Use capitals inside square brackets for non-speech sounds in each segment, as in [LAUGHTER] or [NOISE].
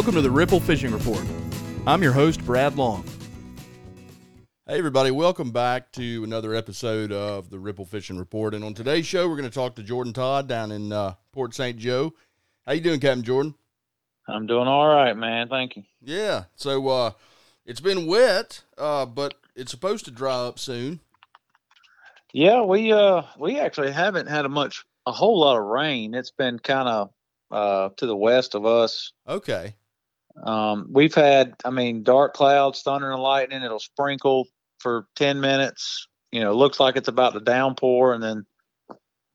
Welcome to the Ripple Fishing Report. I'm your host, Brad Long. Hey, everybody, welcome back to another episode of the Ripple Fishing Report. And on today's show, we're going to talk to Jordan Todd down in uh, Port St. Joe. How you doing, Captain Jordan? I'm doing all right, man. Thank you. Yeah. So uh, it's been wet, uh, but it's supposed to dry up soon. Yeah, we uh we actually haven't had a much a whole lot of rain. It's been kind of uh to the west of us. Okay. Um, we've had, I mean, dark clouds, thunder and lightning. It'll sprinkle for ten minutes. You know, looks like it's about to downpour, and then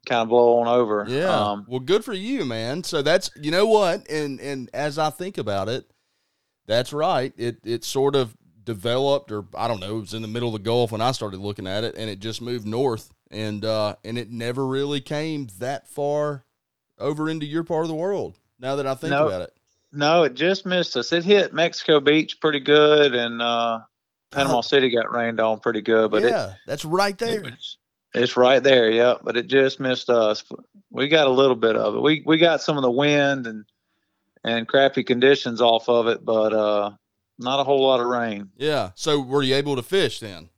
kind of blow on over. Yeah. Um, well, good for you, man. So that's you know what, and and as I think about it, that's right. It it sort of developed, or I don't know, it was in the middle of the Gulf when I started looking at it, and it just moved north, and uh, and it never really came that far over into your part of the world. Now that I think No. about it, no, it just missed us. It hit Mexico Beach pretty good, and uh, Panama Oh. City got rained on pretty good. But it, yeah, that's right there. It's, it's right there, yeah. But it just missed us. We got a little bit of it. We we got some of the wind and and crappy conditions off of it, but uh, not a whole lot of rain. Yeah. So were you able to fish then?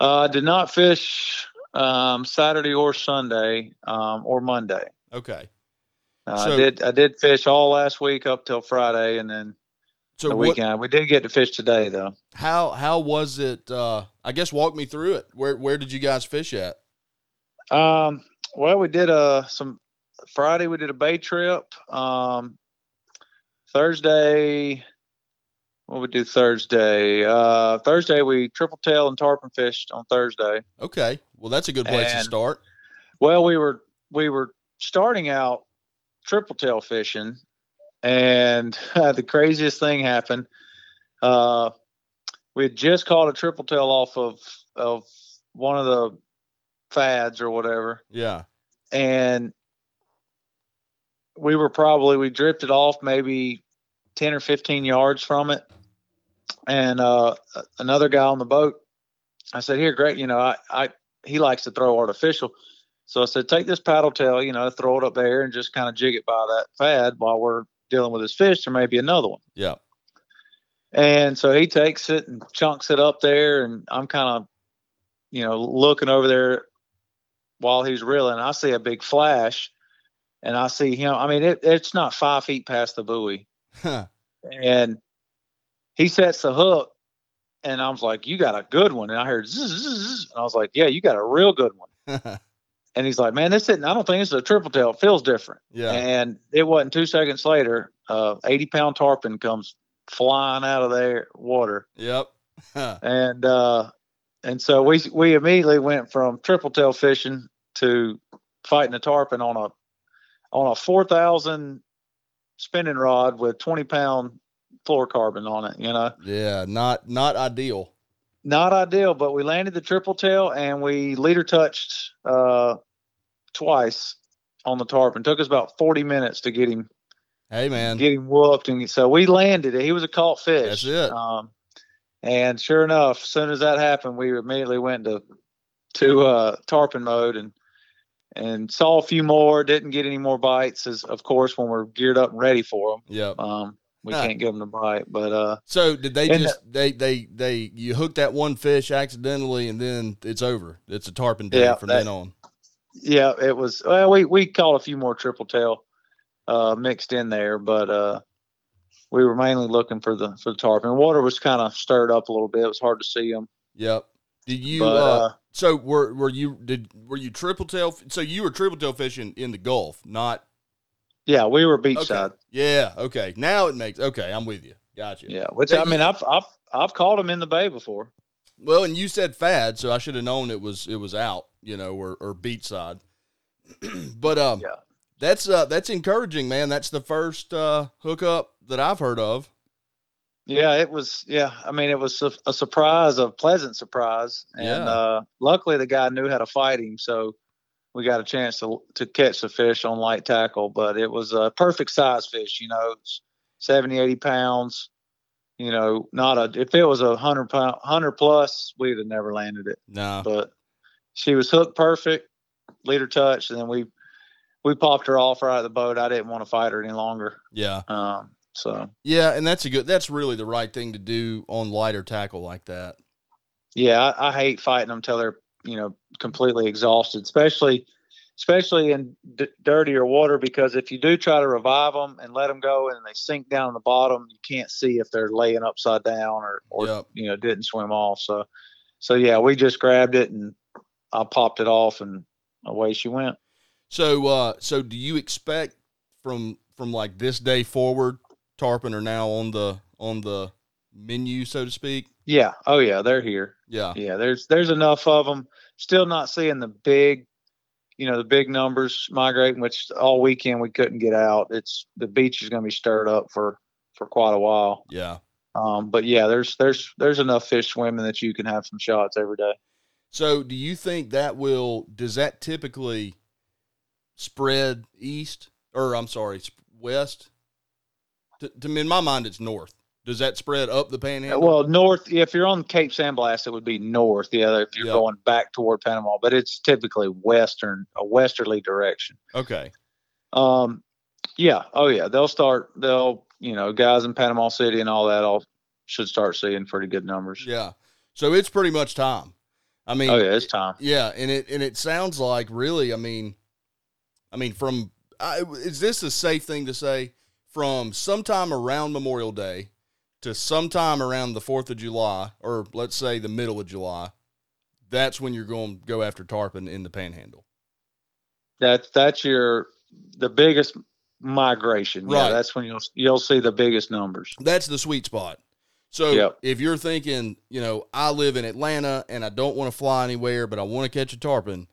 Uh, did not fish um, Saturday or Sunday um, or Monday. Okay. Uh, So- I did I did fish all last week up till Friday, and then So the what, weekend. We did get to fish today though. how how was it? Uh, I guess walk me through it. Where where did you guys fish at? Um, well, we did uh some Friday. We did a bay trip. Um, Thursday, what we do Thursday? Uh, Thursday we triple tail and tarpon fished on Thursday. Okay. Well, that's a good place to start. Well, we were we were starting out triple tail fishing, and [LAUGHS] the craziest thing happened. Uh, we had just caught a triple tail off of of one of the fads or whatever. Yeah. and we were probably we drifted off maybe 10 or 15 yards from it and uh another guy on the boat i said here great you know i i he likes to throw artificial so i said take this paddle tail you know throw it up there and just kind of jig it by that fad while we're dealing with this fish there may be another one Yeah. and so he takes it and chunks it up there, and I'm kind of, you know, looking over there while he's reeling. I see a big flash, and I see him. I mean, it, it's not five feet past the buoy, Huh. and he sets the hook, and I was like, "You got a good one." And I heard zzz, zzz, zzz, and I was like, "Yeah, you got a real good one." [LAUGHS] And he's like, "Man, this isn't. I don't think it's a triple tail. It feels different." yeah. And it wasn't two seconds later, uh, 80 pound tarpon comes flying out of their water. Yep. [LAUGHS] And, uh, and so we, we immediately went from triple tail fishing to fighting a tarpon on a, on a 4,000 spinning rod with 20 pound fluorocarbon on it, you know, yeah. Not not ideal. not ideal, but we landed the triple tail and we leader touched, uh, twice on the tarpon. Took us about 40 minutes to get him Hey man. get him whooped, and so we landed it. He was a caught fish. That's it. Um, and sure enough, as soon as that happened, we immediately went to to uh, tarpon mode and and saw a few more. Didn't get any more bites, as of course when we're geared up and ready for them. Yep. Um, we Huh. can't give them the bite, but uh, So did they just they they they you hooked that one fish accidentally and then it's over. It's a tarpon day Yeah, from that- then on. Yeah, it was. Well, we we caught a few more triple tail uh, mixed in there, but uh, we were mainly looking for the for the tarpon. Water was kind of stirred up a little bit. It was hard to see them. Yep. Did you but uh, uh, so were were you did were you triple tail so you were triple tail fishing in the Gulf, not yeah, we were okay. beachside. Yeah, okay. Now it makes okay, I'm with you. Gotcha. Yeah, which I mean, I've I've I've caught them in the bay before. Well, and you said fad, so I should have known it was it was out, you know, or or beat side. [CLEARS THROAT] but um Yeah. that's uh that's encouraging, man. That's the first uh hookup that I've heard of. Yeah, it was. Yeah, I mean, it was a, a surprise, a pleasant surprise, and Yeah. uh, luckily the guy knew how to fight him, so we got a chance to to catch the fish on light tackle. But it was a perfect size fish, you know, it's 70, 80 pounds. You know, not a if it was a hundred pound, hundred plus, we'd have never landed it. No. But she was hooked perfect, leader touch, and then we we popped her off right out of the boat. I didn't want to fight her any longer. Yeah. Um, So Yeah, and that's a good. That's really the right thing to do on lighter tackle like that. yeah, I, I hate fighting them till they're you know completely exhausted, especially especially in d- dirtier water because if you do try to revive them and let them go and they sink down in the bottom, you can't see if they're laying upside down or or Yep. you know didn't swim off. So so yeah, we just grabbed it and I popped it off and away she went. So, uh, so do you expect from from like this day forward, tarpon are now on the on the menu, so to speak? Yeah. Oh yeah, they're here. Yeah, Yeah, there's there's enough of them. Still not seeing the big, you know, the big numbers migrating. Which all weekend we couldn't get out. It's the beach is going to be stirred up for for quite a while. yeah. Um, but yeah, there's there's there's enough fish swimming that you can have some shots every day. So, do you think that will? Does that typically spread east, or I'm sorry, west? To, to in my mind, it's north. Does that spread up the panhandle? Well, north. If you're on Cape San Blas, it would be north. Yeah, if you're Yeah. going back toward Panama, but it's typically western, a westerly direction. okay. Um, yeah. Oh, yeah. They'll start. They'll, you know, guys in Panama City and all that all should start seeing pretty good numbers. Yeah. So it's pretty much time. I mean, Oh, yeah. It's time. Yeah, and it and it sounds like really. I mean, I mean, from I, is this a safe thing to say? From sometime around Memorial Day to sometime around the Fourth of July, or let's say the middle of July, that's when you're going to go after tarpon in the Panhandle. That's that's your the biggest migration. Right. Yeah, that's when you'll you'll see the biggest numbers. That's the sweet spot. So Yep. if you're thinking, you know, I live in Atlanta and I don't want to fly anywhere, but I want to catch a tarpon,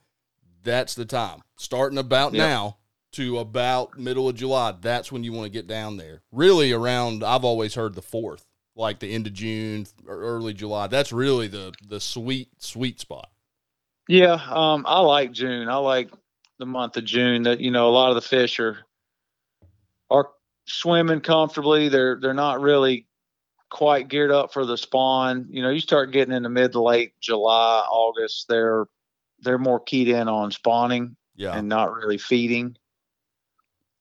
that's the time. Starting about Yep. now to about middle of July, that's when you want to get down there. Really around I've always heard the 4th, like the end of June or early July. That's really the the sweet sweet spot. Yeah, um, I like June. I like the month of June. That you know, a lot of the fish are are swimming comfortably. They're they're not really quite geared up for the spawn. You know, you start getting into mid to late July, August. They're they're more keyed in on spawning Yeah. and not really feeding.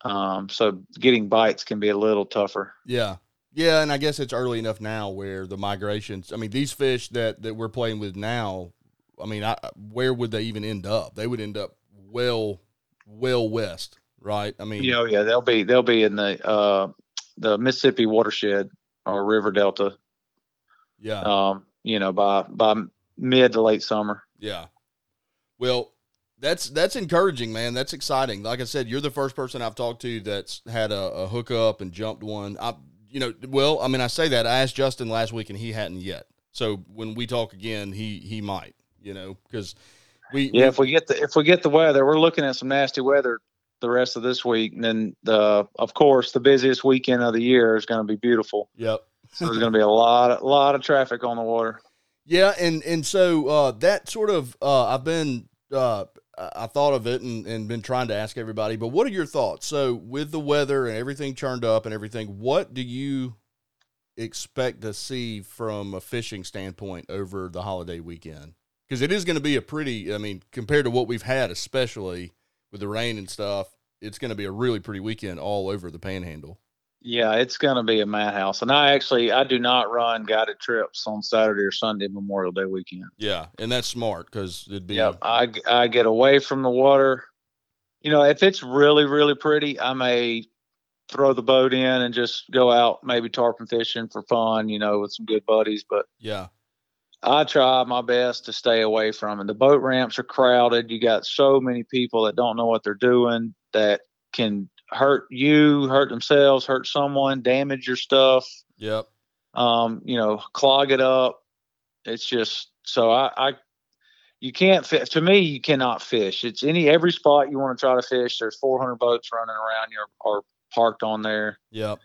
Um, so getting bites can be a little tougher. Yeah. Yeah, and I guess it's early enough now where the migrations. I mean, these fish that that we're playing with now. I mean, I, where would they even end up? They would end up well, well west, right? I mean, You know, yeah, they'll be they'll be in the uh, the Mississippi watershed or river delta. yeah, Um, you know, by by mid to late summer. yeah. Well, that's that's encouraging, man. That's exciting. Like I said, you're the first person I've talked to that's had a, a hookup and jumped one. I, you know, well, I mean, I say that I asked Justin last week and he hadn't yet. So when we talk again, he he might, you know, because we Yeah, if we get the if we get the weather, we're looking at some nasty weather the rest of this week, and then the of course the busiest weekend of the year is going to be beautiful. yep. So there's going to be a lot of lot of traffic on the water. Yeah, and and so uh, that sort of uh, I've been uh, I thought of it and, and been trying to ask everybody. But what are your thoughts? So with the weather and everything churned up and everything, what do you expect to see from a fishing standpoint over the holiday weekend? Because it is going to be a pretty. I mean, compared to what we've had, especially with the rain and stuff, it's going to be a really pretty weekend all over the Panhandle. Yeah, it's going to be a madhouse. And I actually I do not run guided trips on Saturday or Sunday Memorial Day weekend. Yeah, and that's smart because it'd be. Yep, I I get away from the water. You know, if it's really really pretty, I may throw the boat in and just go out maybe tarpon fishing for fun. You know, with some good buddies, but. Yeah, I try my best to stay away from it. The boat ramps are crowded. You got so many people that don't know what they're doing that can hurt you, hurt themselves, hurt someone, damage your stuff, yep, um, you know, clog it up. It's just so I, I you can't fish. To me, you cannot fish. It's any every spot you want to try to fish. There's 400 boats running around you or parked on there, yep.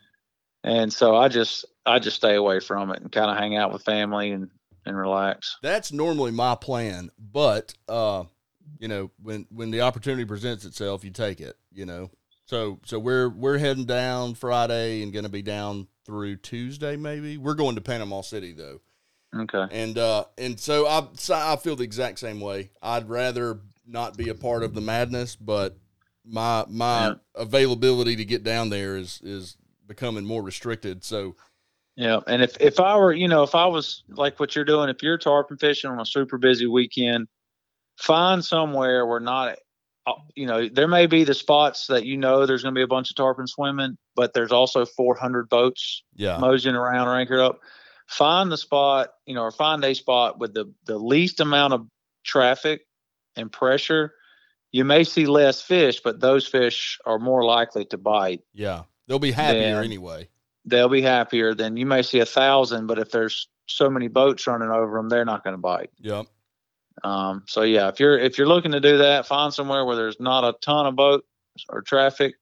and so I just I just stay away from it and kind of hang out with family and and relax. that's normally my plan but uh you know when when the opportunity presents itself you take it you know so so we're we're heading down friday and gonna be down through tuesday maybe we're going to panama city though Okay. and uh and so i so i feel the exact same way i'd rather not be a part of the madness but my my Yeah. availability to get down there is is becoming more restricted. So Yeah, and if if I were, you know, if I was like what you're doing, if you're tarpon fishing on a super busy weekend, find somewhere where not, Uh, you know, there may be the spots that you know there's going to be a bunch of tarpon swimming, but there's also 400 boats yeah, moseying around or anchored up. Find the spot, you know, or find a spot with the the least amount of traffic and pressure. You may see less fish, but those fish are more likely to bite. yeah, they'll be happier Yeah. anyway. they'll be happier than you may see a thousand, but if there's so many boats running over them, they're not going to bite. Yep. Um, so yeah, if you're if you're looking to do that, find somewhere where there's not a ton of boats or traffic,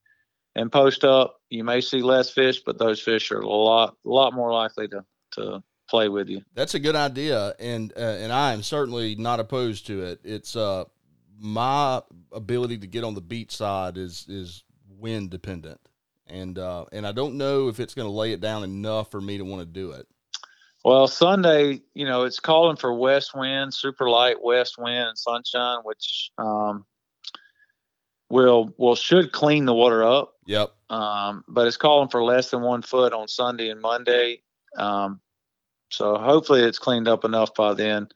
and post up. You may see less fish, but those fish are a lot lot more likely to to play with you. That's a good idea, and uh, and I am certainly not opposed to it. It's uh my ability to get on the beach side is is wind dependent, and uh, and I don't know if it's going to lay it down enough for me to want to do it. Well, Sunday, you know, it's calling for west wind, super light west wind and sunshine, which um, will will should clean the water up. Yep. um, but it's calling for less than one foot on Sunday and Monday. Um, so hopefully it's cleaned up enough by then.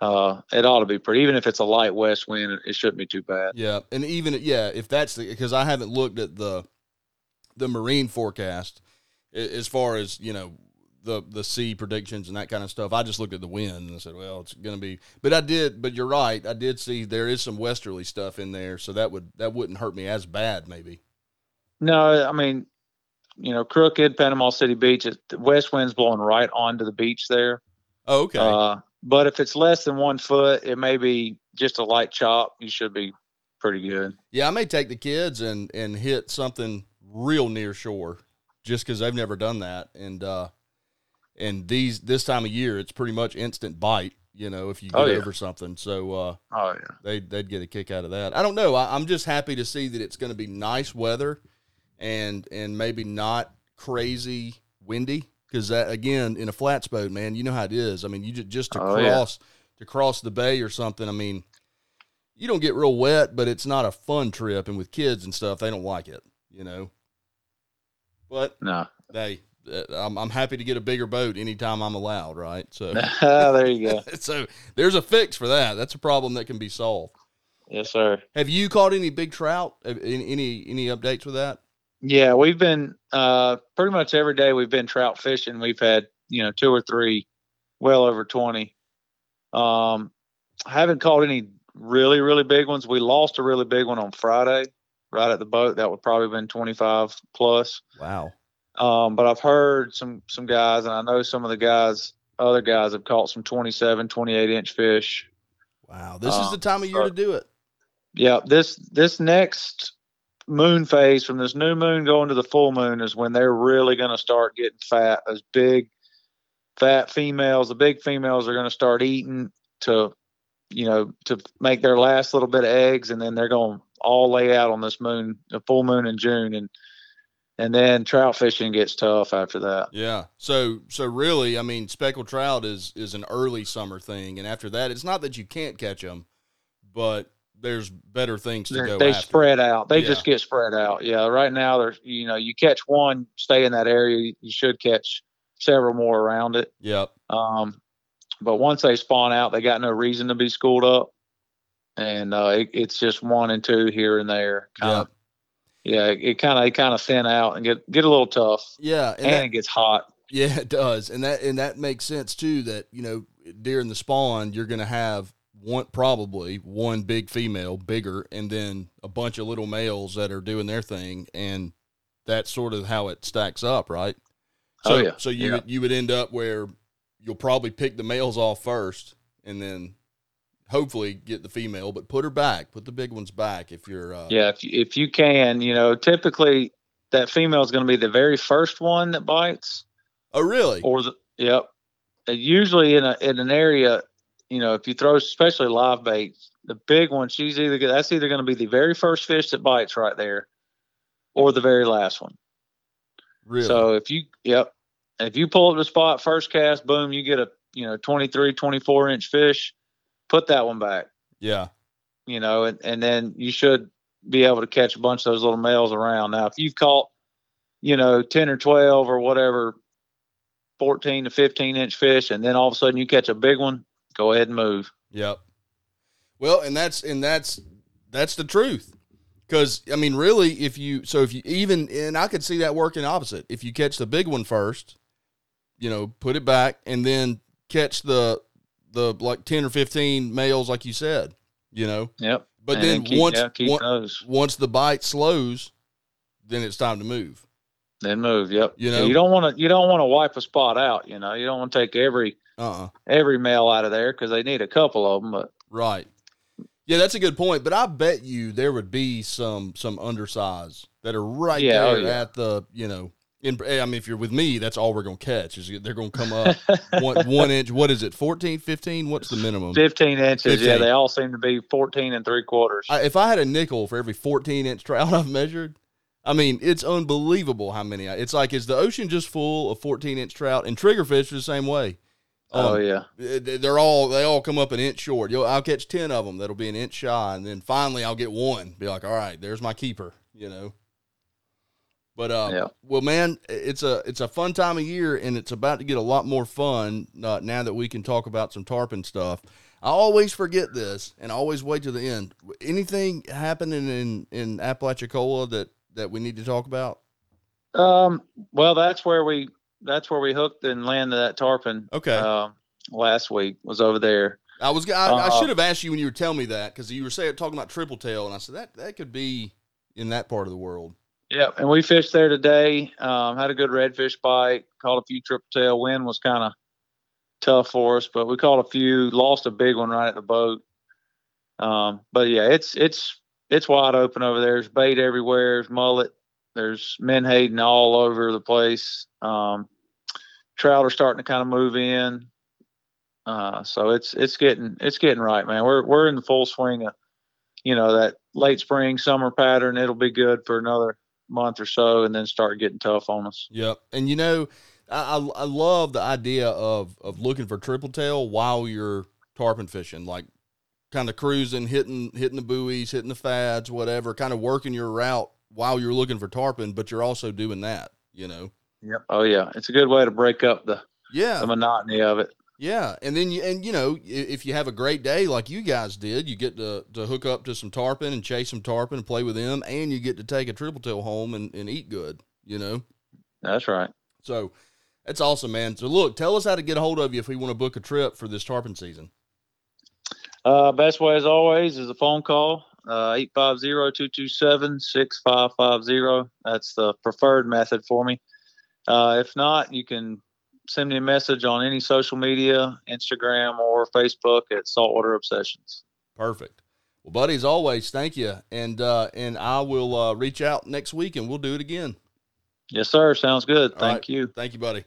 Uh, it ought to be pretty, even if it's a light west wind, it, shouldn't be too bad. Yeah, and even yeah, if that's the because I haven't looked at the the marine forecast as far as you know the the sea predictions and that kind of stuff. I just looked at the wind and I said, well, it's going to be. But I did. But you're right. I did see there is some westerly stuff in there, so that would that wouldn't hurt me as bad, maybe. No, I mean, you know, Crooked, Panama City Beach, it, the west wind's blowing right onto the beach there. Oh, okay. Uh, but if it's less than one foot, it may be just a light chop. You should be pretty good. yeah, I may take the kids and and hit something real near shore, just because they've never done that, and uh, and these this time of year, it's pretty much instant bite. You know, if you get Oh, yeah. over something, so uh, Oh yeah. they they'd get a kick out of that. I don't know. I, I'm just happy to see that it's going to be nice weather, and and maybe not crazy windy because that again in a flats boat, man, you know how it is. I mean, you just just to Oh, yeah. cross to cross the bay or something. I mean, you don't get real wet, but it's not a fun trip, and with kids and stuff, they don't like it. You know, but No. they. Uh, I'm, I'm happy to get a bigger boat anytime I'm allowed, right? So, [LAUGHS] there you go. [LAUGHS] so there's a fix for that. That's a problem that can be solved. Yes, sir. Have you caught any big trout? Any any, any updates with that? Yeah, we've been uh, pretty much every day we've been trout fishing. We've had you know two or three, well over twenty. Um, I haven't caught any really really big ones. We lost a really big one on Friday, right at the boat. That would probably been twenty five plus. Wow. Um, but I've heard some some guys, and I know some of the guys, other guys have caught some 27, 28 inch fish. Wow. This is Uh, the time of year to do it. Yeah, this this next moon phase from this new moon going to the full moon is when they're really going to start getting fat. Those big fat females, the big females are going to start eating to, you know, to make their last little bit of eggs, and then they're going to all lay out on this moon, the full moon in June, and and then trout fishing gets tough after that. Yeah. So so really, I mean, speckled trout is is an early summer thing, and after that, it's not that you can't catch them, but there's better things to They're- go they after. spread out. They Yeah. just get spread out. Yeah. Right now, there's you know you catch one, stay in that area. You should catch several more around it. Yep. Um, but once they spawn out, they got no reason to be schooled up, and uh, it, it's just one and two here and there. Kind Yep. of, yeah. It kind of it kind of thin out and get get a little tough, Yeah. And and, that- it gets hot. Yeah, it does, and that and that makes sense too. That you know during the spawn, you're going to have one probably one big female, bigger, and then a bunch of little males that are doing their thing, and that's sort of how it stacks up, right? Oh, so, Oh, yeah. So you Yeah. you would end up where you'll probably pick the males off first, and then hopefully get the female, but put her back, put the big ones back if you're. Uh, Yeah. If you- if you can, you know, typically that female is going to be the very first one that bites. Oh, really? or the yep. Uh, Usually in a in an area, you know, if you throw especially live bait, the big one, she's either that's either going to be the very first fish that bites right there, or the very last one. really? So if you yep, if you pull up the spot first cast, boom, you get a you know 23, 24 inch fish. Put that one back, yeah. you know, and and then you should be able to catch a bunch of those little males around. Now, if you've caught you know, 10 or 12 or whatever, 14 to 15 inch fish, and then all of a sudden you catch a big one, go ahead and move. Yep. Well, and that's and that's that's the truth. Because I mean, really, if you so if you even and I could see that working opposite. If you catch the big one first, you know, put it back, and then catch the the like ten or fifteen males, like you said, you know. Yep. But And then keep- once yeah, keep on- those. once the bite slows, then it's time to move. Then move. Yep. You know? you don't want to you don't want to wipe a spot out. You know, you don't want to take every Uh uh every male out of there because they need a couple of them. But Right. Yeah, that's a good point. But I bet you there would be some some undersize that are right Yeah, oh, there yeah. at the you know. In, I mean, if you're with me, that's all we're gonna catch. Is they're gonna come up [LAUGHS] one one inch. What is it? 14, 15? What's the minimum? 15 inches. Yeah, they all seem to be 14 and three quarters. I, if I had a nickel for every fourteen inch trout [LAUGHS] I've measured, I mean, it's unbelievable how many. I, it's like is the ocean just full of fourteen inch trout and triggerfish are the same way. oh Um, yeah. they- they're all they all come up an inch short. You'll, I'll catch ten of them that'll be an inch shy, and then finally I'll get one. Be like, all right, there's my keeper. You know. But uh, Yeah. well, man, it's a it's a fun time of year, and it's about to get a lot more fun uh, now that we can talk about some tarpon stuff. I always forget this, and I always wait to the end. Anything happening in in Apalachicola that that we need to talk about? Um. Well, that's where we that's where we hooked and landed that tarpon. Okay. Um. Last week was over there. I was I, I Uh, should have asked you when you were telling me that because you were saying talking about triple tail, and I said that that could be in that part of the world. Yep. And we fished there today. Um. Had a good redfish bite. Caught a few triple tail. Wind was kind of tough for us, but we caught a few. Lost a big one right at the boat. Um. But yeah, it's it's it's wide open over there. There's bait everywhere. There's mullet. There's menhaden all over the place. Um. Trout are starting to kind of move in. Uh, so it's it's getting it's getting right, man. We're we're in the full swing of, you know, that late spring summer pattern. It'll be good for another month or so, and then start getting tough on us. Yep. And you know, I I, love the idea of of looking for triple tail while you're tarpon fishing, like kind of cruising, hitting hitting the buoys, hitting the fads, whatever, kind of working your route while you're looking for tarpon, but you're also doing that. You know. Yep. Oh yeah, it's a good way to break up the, Yeah. the monotony of it. Yeah, and then you and you know if you have a great day like you guys did, you get to to hook up to some tarpon and chase some tarpon and play with them, and you get to take a triple tail home and, and eat good. You know, That's right. so that's awesome, man. So look, tell us how to get a hold of you if we want to book a trip for this tarpon season. Uh, best way as always is a phone call. Uh, 850-227-6550. That's the preferred method for me. Uh, if not, you can send me a message on any social media, Instagram or Facebook at Saltwater Obsessions. Perfect. Well, buddy, as always, thank you, and uh, and I will uh, reach out next week and we'll do it again. Yes, sir. Sounds good. All Thank right. you. Thank you, buddy.